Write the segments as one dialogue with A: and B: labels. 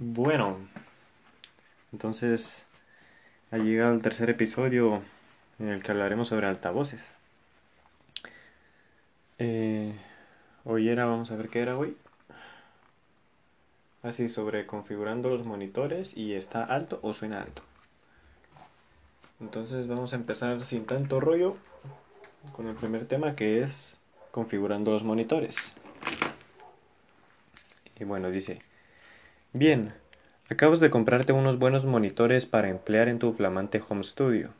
A: Bueno, entonces ha llegado el tercer episodio en el que hablaremos sobre altavoces. Eh, hoy era, vamos a ver qué era hoy. Así sobre configurando los monitores y está alto o suena alto. Entonces vamos a empezar sin tanto rollo con el primer tema que es configurando los monitores. Y bueno, dice, bien, acabas de comprarte unos buenos monitores para emplear en tu flamante home studio.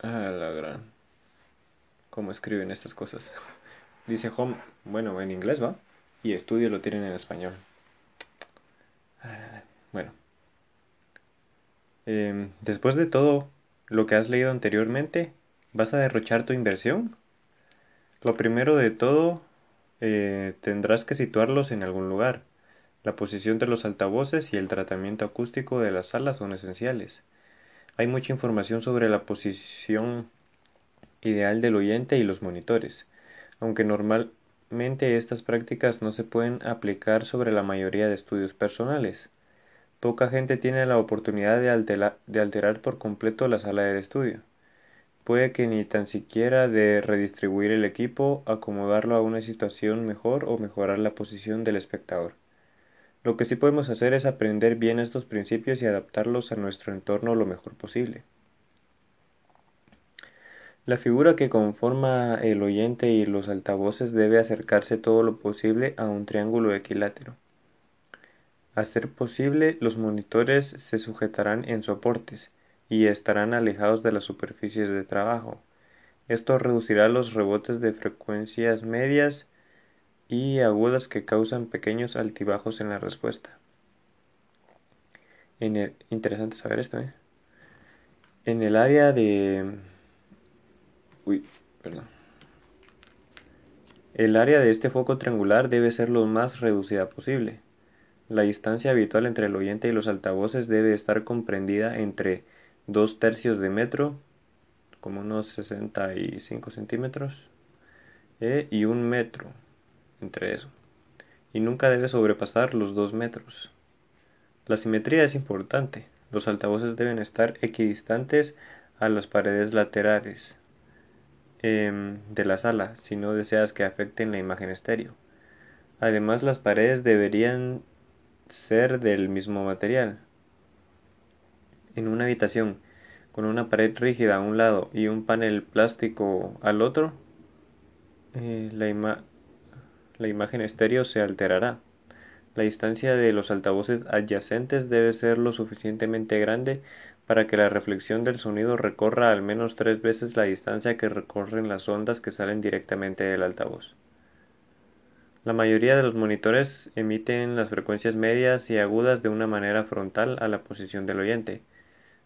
A: Ah, la gran. ¿Cómo escriben estas cosas? Dice home, bueno, en inglés va, y estudio lo tienen en español. Ah, bueno. Em, después de todo lo que has leído anteriormente, ¿vas a derrochar tu inversión? Lo primero de todo eh, tendrás que situarlos en algún lugar. La posición de los altavoces y el tratamiento acústico de las salas son esenciales. Hay mucha información sobre la posición ideal del oyente y los monitores, aunque normalmente estas prácticas no se pueden aplicar sobre la mayoría de estudios personales. Poca gente tiene la oportunidad de, alterar por completo la sala de estudio puede que ni tan siquiera de redistribuir el equipo, acomodarlo a una situación mejor o mejorar la posición del espectador. Lo que sí podemos hacer es aprender bien estos principios y adaptarlos a nuestro entorno lo mejor posible. La figura que conforma el oyente y los altavoces debe acercarse todo lo posible a un triángulo equilátero. A ser posible, los monitores se sujetarán en soportes, y estarán alejados de las superficies de trabajo. Esto reducirá los rebotes de frecuencias medias y agudas que causan pequeños altibajos en la respuesta. interesante saber esto, ¿eh? En el área de... Uy, perdón. El área de este foco triangular debe ser lo más reducida posible. La distancia habitual entre el oyente y los altavoces debe estar comprendida entre dos tercios de metro, como unos 65 centímetros, eh, y un metro entre eso. Y nunca debe sobrepasar los dos metros. La simetría es importante. Los altavoces deben estar equidistantes a las paredes laterales em, de la sala si no deseas que afecten la imagen estéreo. Además, las paredes deberían ser del mismo material, en una habitación con una pared rígida a un lado y un panel plástico al otro, eh, la, la imagen estéreo se alterará. La distancia de los altavoces adyacentes debe ser lo suficientemente grande para que la reflexión del sonido recorra al menos tres veces la distancia que recorren las ondas que salen directamente del altavoz. La mayoría de los monitores emiten las frecuencias medias y agudas de una manera frontal a la posición del oyente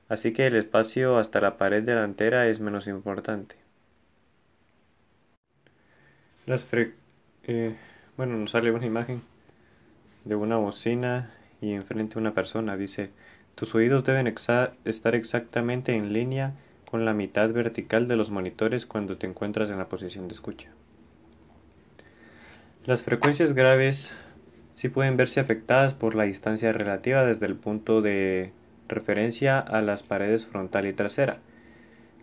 A: así que el espacio hasta la pared delantera es menos importante. Las eh, bueno, nos sale una imagen de una bocina y enfrente una persona. Dice, tus oídos deben estar exactamente en línea con la mitad vertical de los monitores cuando te encuentras en la posición de escucha. Las frecuencias graves sí pueden verse afectadas por la distancia relativa desde el punto de referencia a las paredes frontal y trasera,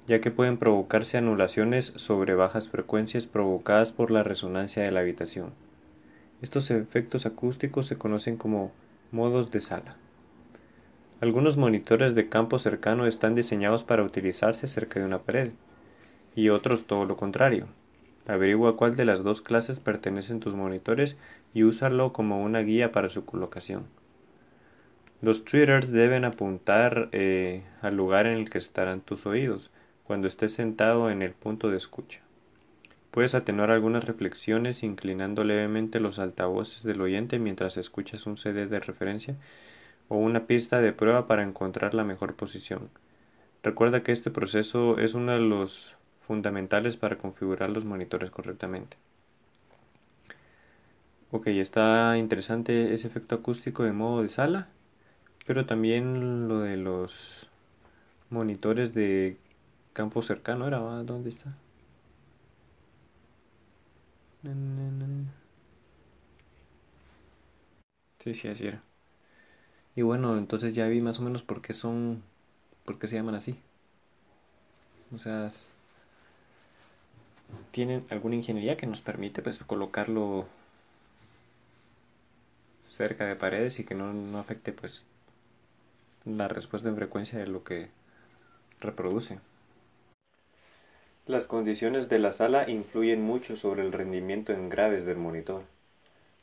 A: ya que pueden provocarse anulaciones sobre bajas frecuencias provocadas por la resonancia de la habitación. Estos efectos acústicos se conocen como modos de sala. Algunos monitores de campo cercano están diseñados para utilizarse cerca de una pared, y otros todo lo contrario. Averigua cuál de las dos clases pertenecen tus monitores y úsalo como una guía para su colocación. Los triggers deben apuntar eh, al lugar en el que estarán tus oídos cuando estés sentado en el punto de escucha. Puedes atenuar algunas reflexiones inclinando levemente los altavoces del oyente mientras escuchas un CD de referencia o una pista de prueba para encontrar la mejor posición. Recuerda que este proceso es uno de los fundamentales para configurar los monitores correctamente. Ok, está interesante ese efecto acústico de modo de sala. Pero también lo de los monitores de campo cercano era, ¿dónde está? Sí, sí, así era. Y bueno, entonces ya vi más o menos por qué son, por qué se llaman así. O sea, tienen alguna ingeniería que nos permite pues colocarlo cerca de paredes y que no, no afecte pues la respuesta en frecuencia de lo que reproduce. Las condiciones de la sala influyen mucho sobre el rendimiento en graves del monitor.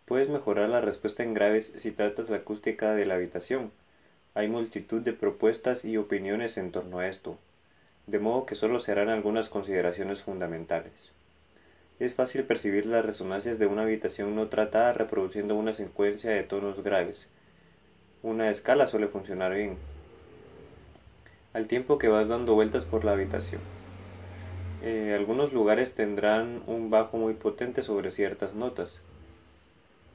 A: Puedes mejorar la respuesta en graves si tratas la acústica de la habitación. Hay multitud de propuestas y opiniones en torno a esto, de modo que solo se harán algunas consideraciones fundamentales. Es fácil percibir las resonancias de una habitación no tratada reproduciendo una secuencia de tonos graves. Una escala suele funcionar bien. Al tiempo que vas dando vueltas por la habitación. Eh, algunos lugares tendrán un bajo muy potente sobre ciertas notas.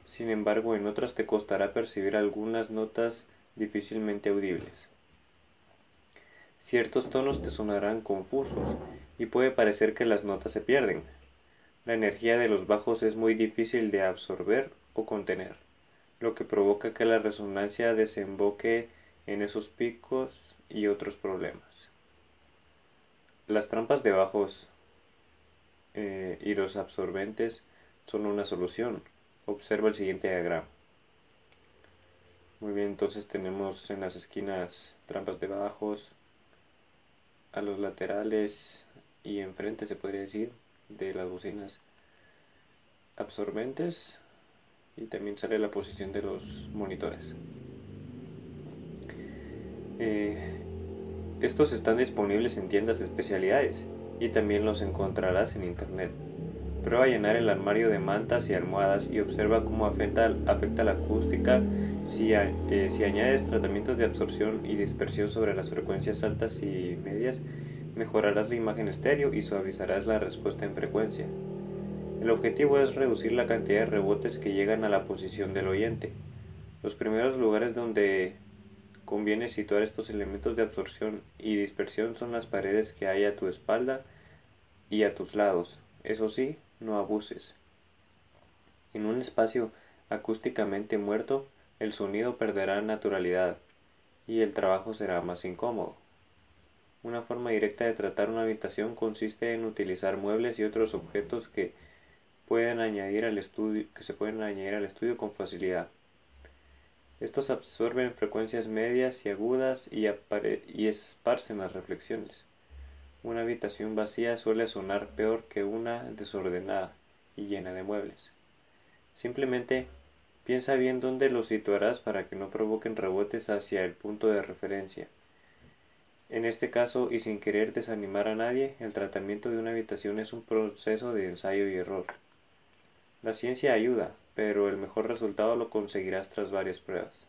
A: Sin embargo, en otras te costará percibir algunas notas difícilmente audibles. Ciertos tonos te sonarán confusos y puede parecer que las notas se pierden. La energía de los bajos es muy difícil de absorber o contener, lo que provoca que la resonancia desemboque en esos picos y otros problemas. Las trampas de bajos eh, y los absorbentes son una solución. Observa el siguiente diagrama. Muy bien, entonces tenemos en las esquinas trampas de bajos, a los laterales y enfrente se podría decir de las bocinas absorbentes y también sale la posición de los monitores. Eh, estos están disponibles en tiendas de especialidades y también los encontrarás en internet. Prueba a llenar el armario de mantas y almohadas y observa cómo afecta, la acústica si, eh, si añades tratamientos de absorción y dispersión sobre las frecuencias altas y medias mejorarás la imagen estéreo y suavizarás la respuesta en frecuencia. El objetivo es reducir la cantidad de rebotes que llegan a la posición del oyente. Los primeros lugares donde conviene situar estos elementos de absorción y dispersión son las paredes que hay a tu espalda y a tus lados. Eso sí, no abuses. En un espacio acústicamente muerto, el sonido perderá naturalidad y el trabajo será más incómodo. Una forma directa de tratar una habitación consiste en utilizar muebles y otros objetos que, pueden añadir al estudio, que se pueden añadir al estudio con facilidad. Estos absorben frecuencias medias y agudas y, esparcen las reflexiones. Una habitación vacía suele sonar peor que una desordenada y llena de muebles. Simplemente piensa bien dónde los situarás para que no provoquen rebotes hacia el punto de referencia. En este caso, y sin querer desanimar a nadie, el tratamiento de una habitación es un proceso de ensayo y error. La ciencia ayuda, pero el mejor resultado lo conseguirás tras varias pruebas.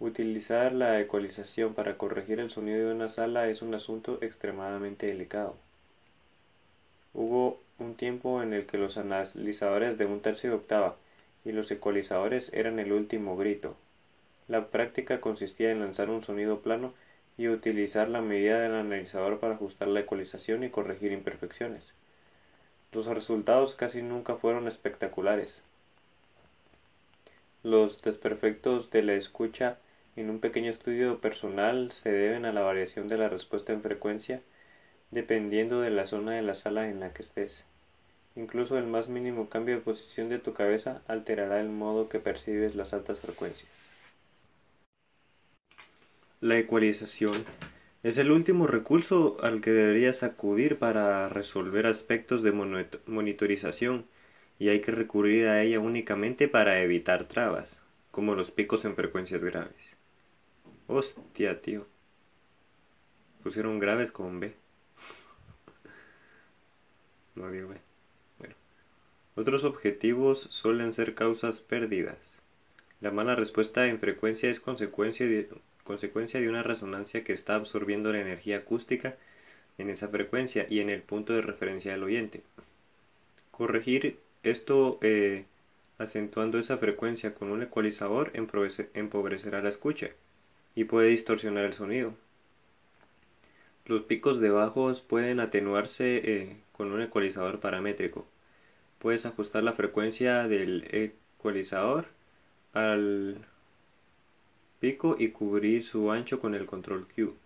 A: Utilizar la ecualización para corregir el sonido de una sala es un asunto extremadamente delicado. Hubo un tiempo en el que los analizadores de un tercio de octava y los ecualizadores eran el último grito. La práctica consistía en lanzar un sonido plano y utilizar la medida del analizador para ajustar la ecualización y corregir imperfecciones. Los resultados casi nunca fueron espectaculares. Los desperfectos de la escucha en un pequeño estudio personal se deben a la variación de la respuesta en frecuencia dependiendo de la zona de la sala en la que estés. Incluso el más mínimo cambio de posición de tu cabeza alterará el modo que percibes las altas frecuencias. La ecualización es el último recurso al que deberías acudir para resolver aspectos de monitorización y hay que recurrir a ella únicamente para evitar trabas, como los picos en frecuencias graves. Hostia, tío. Pusieron graves con B. no digo B. Bueno. Otros objetivos suelen ser causas perdidas. La mala respuesta en frecuencia es consecuencia de consecuencia de una resonancia que está absorbiendo la energía acústica en esa frecuencia y en el punto de referencia del oyente. Corregir esto eh, acentuando esa frecuencia con un ecualizador empobrecerá la escucha y puede distorsionar el sonido. Los picos de bajos pueden atenuarse eh, con un ecualizador paramétrico. Puedes ajustar la frecuencia del ecualizador al pico y cubrir su ancho con el control Q.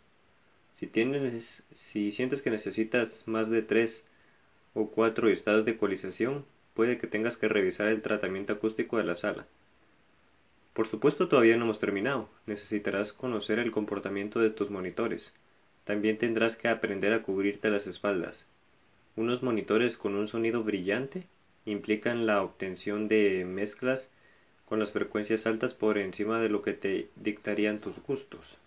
A: Si, tienes, si sientes que necesitas más de 3 o 4 estados de ecualización, puede que tengas que revisar el tratamiento acústico de la sala. Por supuesto todavía no hemos terminado, necesitarás conocer el comportamiento de tus monitores. También tendrás que aprender a cubrirte las espaldas. Unos monitores con un sonido brillante implican la obtención de mezclas con las frecuencias altas por encima de lo que te dictarían tus gustos.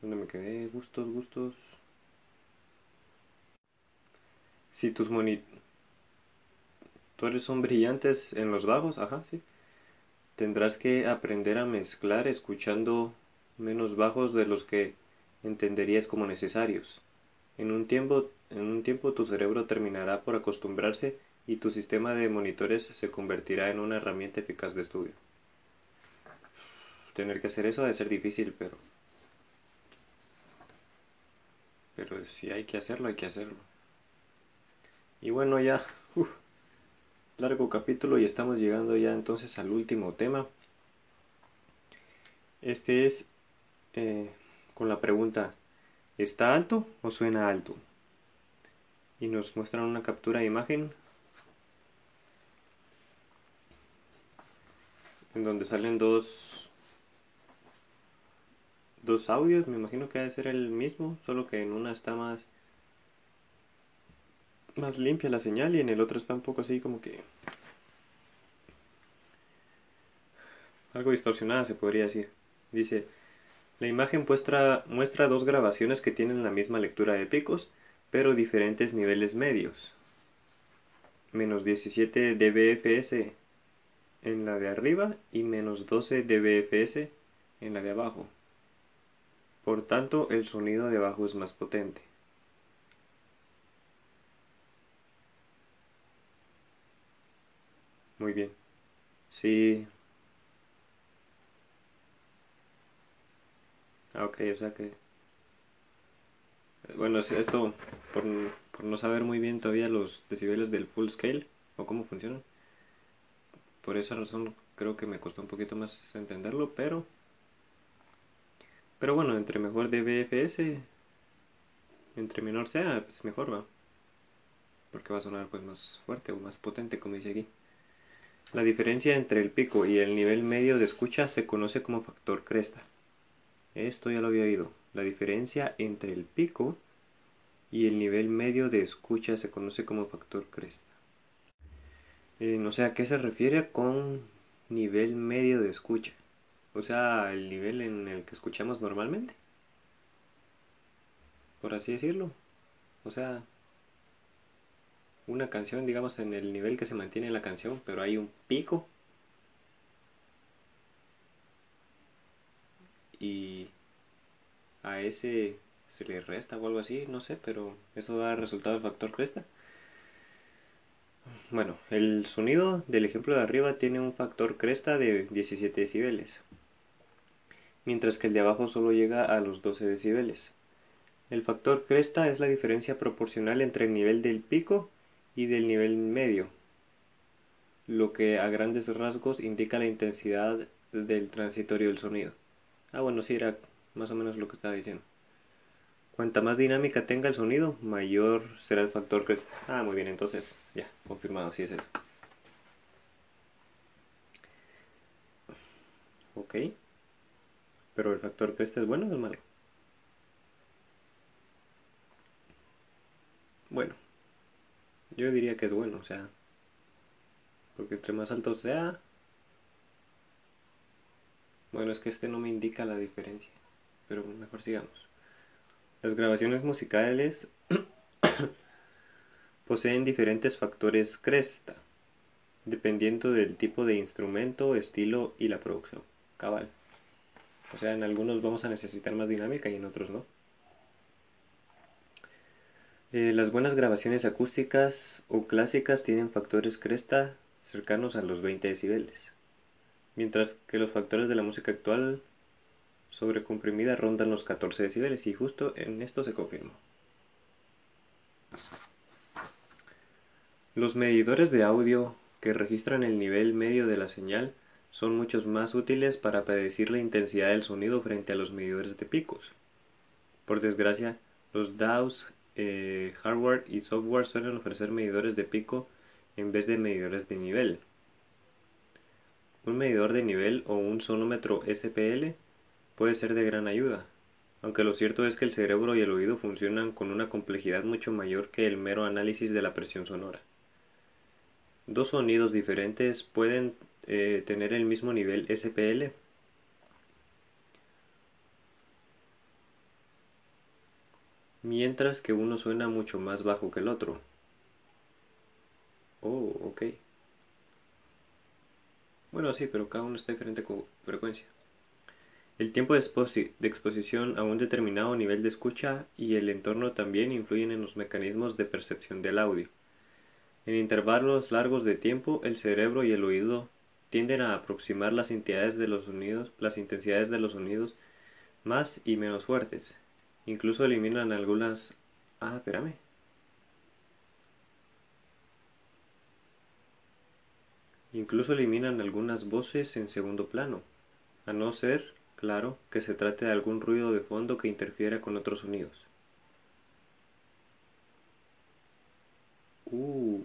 A: ¿Dónde me quedé? Gustos, gustos. Si tus monitores son brillantes en los bajos, ajá, sí. Tendrás que aprender a mezclar escuchando menos bajos de los que entenderías como necesarios. En un tiempo, en un tiempo tu cerebro terminará por acostumbrarse y tu sistema de monitores se convertirá en una herramienta eficaz de estudio. Tener que hacer eso debe ser difícil, pero pero si hay que hacerlo, hay que hacerlo. Y bueno, ya, largo capítulo y estamos llegando ya entonces al último tema. Este es eh, con la pregunta, ¿está alto o suena alto? Y nos muestran una captura de imagen en donde salen dos dos audios, me imagino que debe ser el mismo, solo que en una está más más limpia la señal y en el otro está un poco así como que algo distorsionada se podría decir. Dice, la imagen muestra, muestra dos grabaciones que tienen la misma lectura de picos, pero diferentes niveles medios. Menos 17 dBFS en la de arriba y menos 12 dBFS en la de abajo. Por tanto, el sonido de abajo es más potente. Muy bien. Sí. Ah, ok, o sea que... Bueno, esto, por, por no saber muy bien todavía los decibeles del full scale, o cómo funcionan. Por esa razón creo que me costó un poquito más entenderlo, pero pero bueno, entre mejor DBFS, entre menor sea, pues mejor va. Porque va a sonar pues más fuerte o más potente, como dice aquí. La diferencia entre el pico y el nivel medio de escucha se conoce como factor cresta. Esto ya lo había oído. La diferencia entre el pico y el nivel medio de escucha se conoce como factor cresta. Eh, no sé a qué se refiere con nivel medio de escucha. O sea, el nivel en el que escuchamos normalmente. Por así decirlo. O sea, una canción, digamos, en el nivel que se mantiene la canción, pero hay un pico. Y a ese se le resta o algo así, no sé, pero eso da resultado del factor cresta. Bueno, el sonido del ejemplo de arriba tiene un factor cresta de 17 decibeles mientras que el de abajo solo llega a los 12 decibeles. El factor cresta es la diferencia proporcional entre el nivel del pico y del nivel medio, lo que a grandes rasgos indica la intensidad del transitorio del sonido. Ah, bueno, sí, era más o menos lo que estaba diciendo. Cuanta más dinámica tenga el sonido, mayor será el factor cresta. Ah, muy bien, entonces ya, confirmado, sí es eso. Ok. Pero el factor cresta es bueno o es malo. Bueno, yo diría que es bueno, o sea, porque entre más alto sea, bueno, es que este no me indica la diferencia, pero mejor sigamos. Las grabaciones musicales poseen diferentes factores cresta, dependiendo del tipo de instrumento, estilo y la producción. Cabal. O sea, en algunos vamos a necesitar más dinámica y en otros no. Eh, las buenas grabaciones acústicas o clásicas tienen factores cresta cercanos a los 20 decibeles, mientras que los factores de la música actual sobrecomprimida rondan los 14 decibeles y justo en esto se confirmó. Los medidores de audio que registran el nivel medio de la señal son muchos más útiles para predecir la intensidad del sonido frente a los medidores de picos. Por desgracia, los DAWs eh, hardware y software suelen ofrecer medidores de pico en vez de medidores de nivel. Un medidor de nivel o un sonómetro SPL puede ser de gran ayuda, aunque lo cierto es que el cerebro y el oído funcionan con una complejidad mucho mayor que el mero análisis de la presión sonora. Dos sonidos diferentes pueden eh, tener el mismo nivel SPL. Mientras que uno suena mucho más bajo que el otro. Oh, ok. Bueno, sí, pero cada uno está diferente con frecuencia. El tiempo de, exposición a un determinado nivel de escucha y el entorno también influyen en los mecanismos de percepción del audio. En intervalos largos de tiempo, el cerebro y el oído tienden a aproximar las intensidades de los sonidos, las intensidades de los sonidos más y menos fuertes. Incluso eliminan algunas. Ah, espérame. Incluso eliminan algunas voces en segundo plano, a no ser, claro, que se trate de algún ruido de fondo que interfiera con otros sonidos. Uh.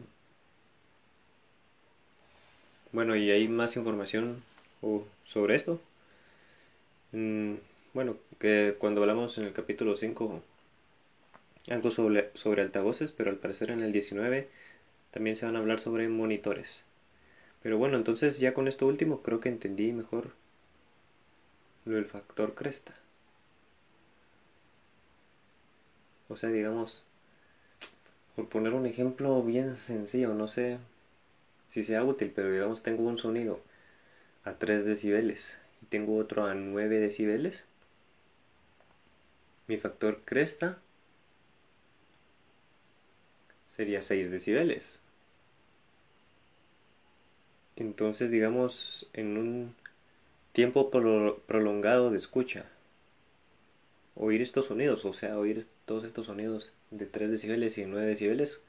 A: Bueno, y hay más información sobre esto. Mm, bueno, que cuando hablamos en el capítulo 5 algo sobre, sobre altavoces, pero al parecer en el 19 también se van a hablar sobre monitores. Pero bueno, entonces ya con esto último creo que entendí mejor lo del factor cresta. O sea, digamos, por poner un ejemplo bien sencillo, no sé si sea útil, pero digamos tengo un sonido a 3 decibeles y tengo otro a 9 decibeles. Mi factor cresta sería 6 decibeles. Entonces, digamos, en un tiempo prolongado de escucha, oír estos sonidos, o sea, oír todos estos sonidos de 3 decibeles y 9 decibeles,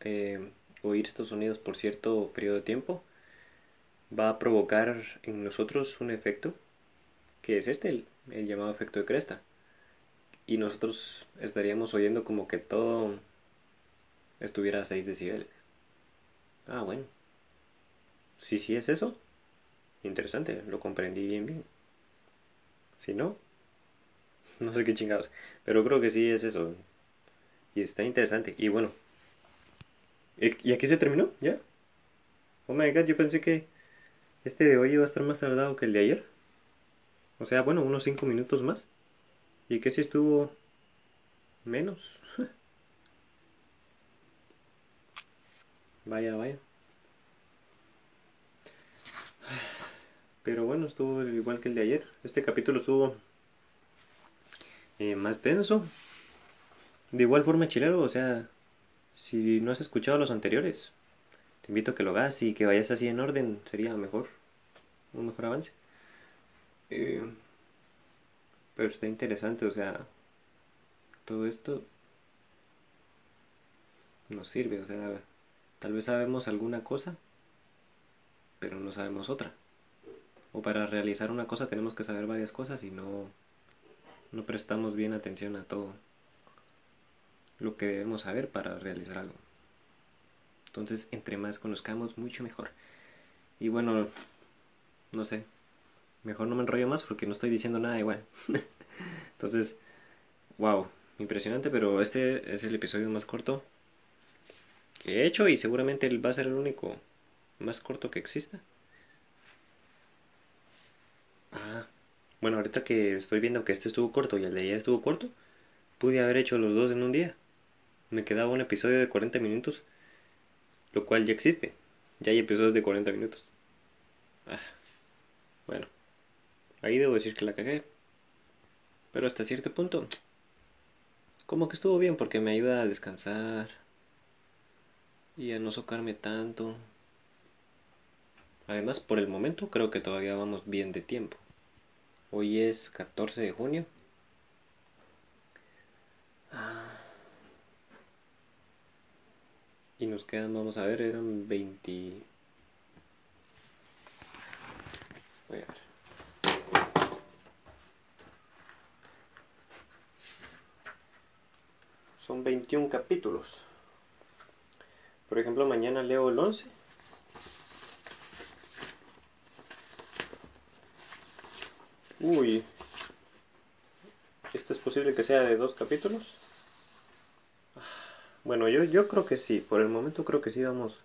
A: eh, oír estos sonidos por cierto periodo de tiempo, va a provocar en nosotros un efecto, que es este, el, llamado efecto de cresta. Y nosotros estaríamos oyendo como que todo estuviera a 6 decibeles. Ah, bueno. Si sí es eso, interesante, lo comprendí bien bien. Si no, no sé qué chingados. Pero creo que sí es eso. Y está interesante. Y bueno. ¿Y aquí se terminó? ¿Ya? Oh my god, yo pensé que este de hoy iba a estar más tardado que el de ayer. O sea, bueno, unos 5 minutos más. ¿Y que si estuvo menos? vaya, vaya. Pero bueno, estuvo igual que el de ayer. Este capítulo estuvo eh, más denso. De igual forma, chilero, o sea, si no has escuchado los anteriores, te invito a que lo hagas y que vayas así en orden, sería mejor, un mejor avance. Eh, pero está interesante, o sea, todo esto nos sirve, o sea, tal vez sabemos alguna cosa, pero no sabemos otra o para realizar una cosa tenemos que saber varias cosas y no, no prestamos bien atención a todo lo que debemos saber para realizar algo. Entonces, entre más conozcamos, mucho mejor. Y bueno, no sé, mejor no me enrollo más porque no estoy diciendo nada igual. Entonces, wow, impresionante, pero este es el episodio más corto que he hecho y seguramente va a ser el único más corto que exista. Bueno, ahorita que estoy viendo que este estuvo corto y el de ayer estuvo corto, pude haber hecho los dos en un día. Me quedaba un episodio de 40 minutos, lo cual ya existe. Ya hay episodios de 40 minutos. Ah, bueno, ahí debo decir que la cagué. Pero hasta cierto punto, como que estuvo bien porque me ayuda a descansar y a no socarme tanto. Además, por el momento creo que todavía vamos bien de tiempo. Hoy es 14 de junio. Ah. Y nos quedan, vamos a ver, eran 20... Voy a ver. Son 21 capítulos. Por ejemplo, mañana leo el 11. Uy. ¿Esto es posible que sea de dos capítulos? Bueno, yo, yo creo que sí. Por el momento creo que sí vamos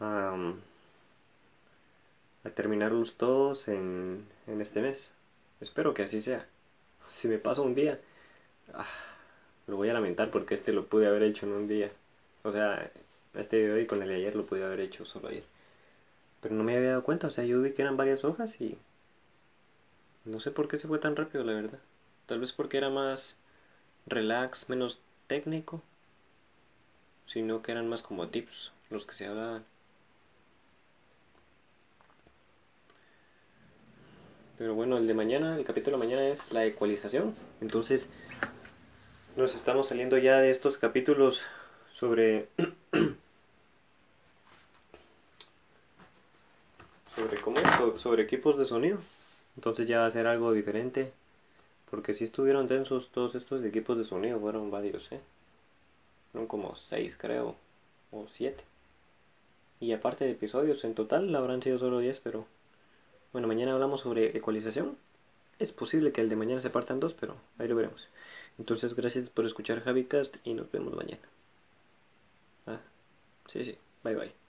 A: a, a terminarlos todos en, en este mes. Espero que así sea. Si me pasa un día, ah, lo voy a lamentar porque este lo pude haber hecho en un día. O sea, este de hoy con el de ayer lo pude haber hecho solo ayer. Pero no me había dado cuenta, o sea, yo vi que eran varias hojas y no sé por qué se fue tan rápido, la verdad. Tal vez porque era más relax, menos técnico, sino que eran más como tips los que se hablaban. Pero bueno, el de mañana, el capítulo de mañana es la ecualización. Entonces, nos estamos saliendo ya de estos capítulos sobre sobre cómo es, sobre equipos de sonido. Entonces ya va a ser algo diferente. Porque si estuvieron densos todos estos equipos de sonido, fueron varios, ¿eh? Fueron como 6 creo, o 7. Y aparte de episodios, en total habrán sido solo 10, pero... Bueno, mañana hablamos sobre ecualización. Es posible que el de mañana se partan dos, pero ahí lo veremos. Entonces, gracias por escuchar Javicast y nos vemos mañana. Ah, sí, sí. Bye bye.